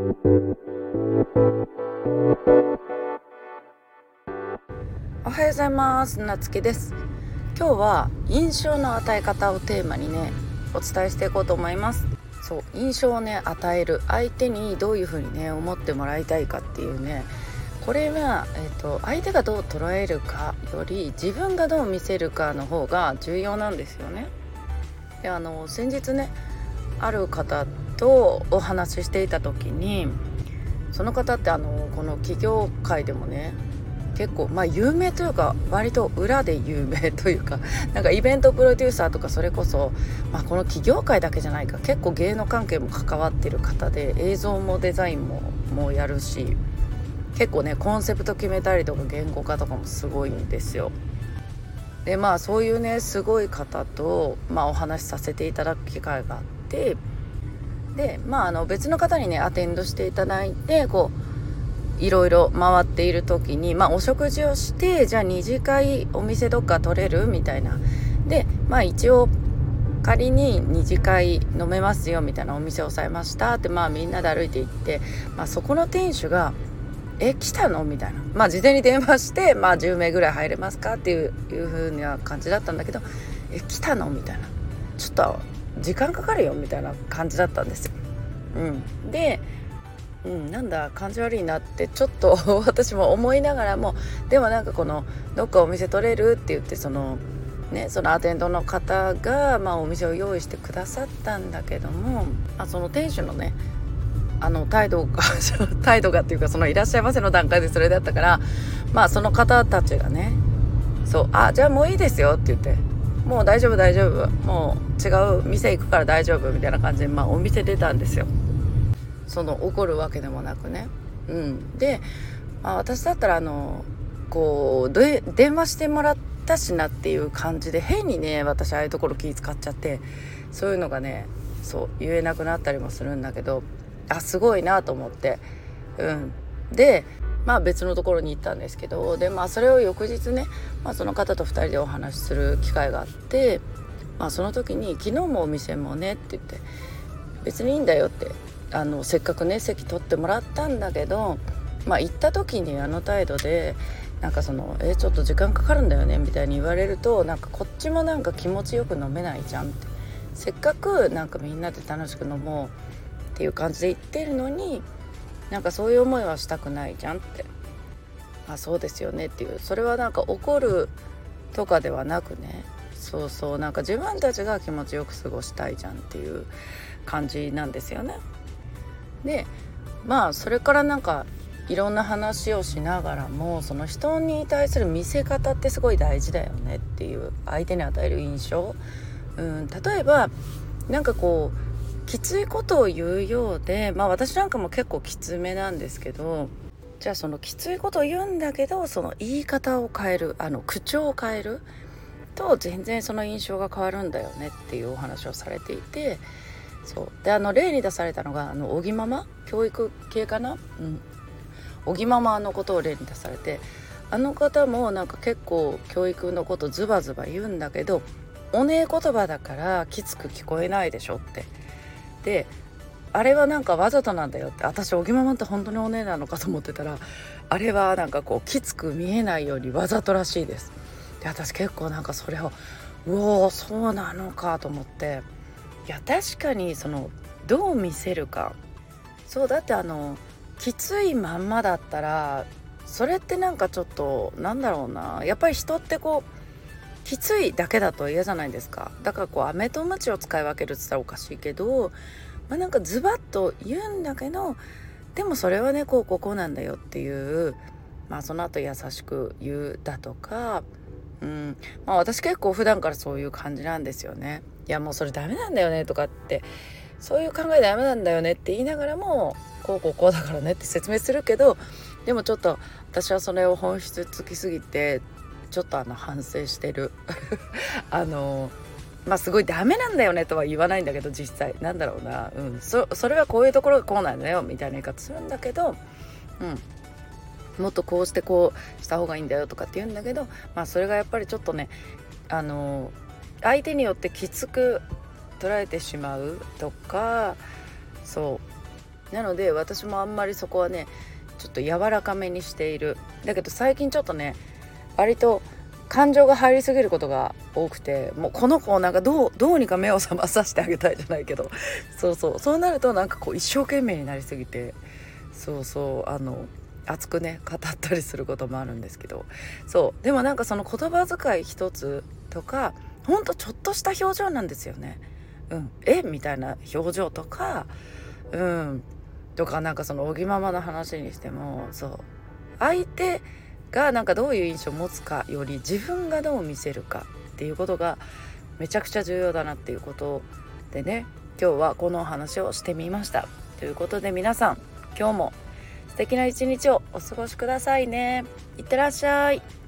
おはようございます。なつきです。今日は印象の与え方をテーマにねお伝えしていこうと思います。そう印象をね与える相手にどういう風にね思ってもらいたいかっていうねこれは、えーと、相手がどう捉えるかより自分がどう見せるかの方が重要なんですよね。であの先日ねある方とお話ししていた時にその方ってあのこの企業界でもね結構まあ有名というか割と裏で有名というか なんかイベントプロデューサーとかそれこそ、まあ、この企業界だけじゃないか結構芸能関係も関わってる方で映像もデザインももやるし結構ねコンセプト決めたりとか言語化とかもすごいんですよ。でまあそういうねすごい方と、まあ、お話しさせていただく機会があってでまああの別の方にねアテンドしていただいてこういろいろ回っている時に、まあ、お食事をしてじゃあ2次会お店どっか取れる？みたいなでまあ一応仮に2次会飲めますよみたいなお店を押さえましたってまあみんなで歩いていって、まあ、そこの店主が「え来たの?」みたいなまあ事前に電話して「まあ10名ぐらい入れますか?」っていういう風な感じだったんだけど「え来たの?」みたいなちょっと時間かかるよみたいな感じだったんですよ。うん、でうん、なんだ感じ悪いなってちょっと 私も思いながらもでもなんかこのどっかお店取れるって言ってそのねそのアテンドの方が、まあ、お店を用意してくださったんだけども、あ、その店主のねあの態度が 態度がっていうかそのいらっしゃいませの段階でそれだったからまあその方たちがねそう「あじゃあもういいですよ」って言って「もう大丈夫大丈夫もう違う店行くから大丈夫」みたいな感じでまあお店出たんですよ。その怒るわけでもなくね。うん、で、まあ、私だったらあのこう電話してもらったしなっていう感じで変にね私ああいうところ気使っちゃってそういうのがねそう言えなくなったりもするんだけどあすごいなと思って。うん、でまあ別のところに行ったんですけどでまあそれを翌日ね、まあ、その方と2人でお話しする機会があって、まあ、その時に「昨日もお店もね」って言って「別にいいんだよ」ってあのせっかくね席取ってもらったんだけど、まあ、行った時にあの態度でなんかその「えちょっと時間かかるんだよね」みたいに言われるとなんかこっちもなんか気持ちよく飲めないじゃんって。せっかくなんかみんなで楽しく飲もうっていう感じで言ってるのになんかそういう思いはしたくないじゃんって。あそうですよねっていう。それはなんか怒るとかではなくね。そうそう。なんか自分たちが気持ちよく過ごしたいじゃんっていう感じなんですよね。でまあそれからなんかいろんな話をしながらもその人に対する見せ方ってすごい大事だよねっていう相手に与える印象、うん、例えばなんかこうきついことを言うようでまあ私なんかも結構きつめなんですけどじゃあそのきついことを言うんだけどその言い方を変えるあの口調を変えると全然その印象が変わるんだよねっていうお話をされていてそう。であの例に出されたのがあの小木ママ？教育系かな？うん。小木ママのことを例に出されてあの方もなんか結構教育のことズバズバ言うんだけどおねえ言葉だからきつく聞こえないでしょってであれはなんかわざとなんだよって私小木ママって本当におねえなのかと思ってたらあれはなんかこうきつく見えないようにわざとらしいです。で私結構なんかそれをうおそうなのかと思っていや確かにそのどう見せるか。そうだってあのきついまんまだったらそれってなんかちょっとなんだろうな。やっぱり人ってこうきついだけだと嫌じゃないですかだからこう飴と鞭を使い分けるって言ったらおかしいけど、まあ、なんかズバッと言うんだけどでもそれはねこうこうこうなんだよっていうまあその後優しく言うだとかうんまあ私結構普段からそういう感じなんですよね。いやもうそれダメなんだよねとかってそういう考えダメなんだよねって言いながらもこうこうこうだからねって説明するけどでもちょっと私はそれを本質つきすぎてちょっとあの反省してる。あのまあすごいダメなんだよねとは言わないんだけど実際。なんだろうな、うん、そそれはこういうところがこうなんだよみたいな言い方するんだけど、うん、もっとこうしてこうした方がいいんだよとかって言うんだけどまあそれがやっぱりちょっとねあの相手によってきつく捉えてしまうとかそう。なので私もあんまりそこはねちょっと柔らかめにしている。だけど最近ちょっとね割と感情が入りすぎることが多くてもうこの子をなんかどうどうにか目を覚まさせてあげたいじゃないけどそうそう。そうなるとなんかこう一生懸命になりすぎてそうそう。あの熱くね語ったりすることもあるんですけど。そう。でもなんかその言葉遣い一つとかほんとちょっとした表情なんですよね。うん、え？みたいな表情とかうん。とかなんかそのおぎままの話にしてもそう。相手がなんかどういう印象を持つかより自分がどう見せるかっていうことがめちゃくちゃ重要だなっていうことでね今日はこのお話をしてみました。ということで皆さん今日も素敵な一日をお過ごしくださいね。いってらっしゃい。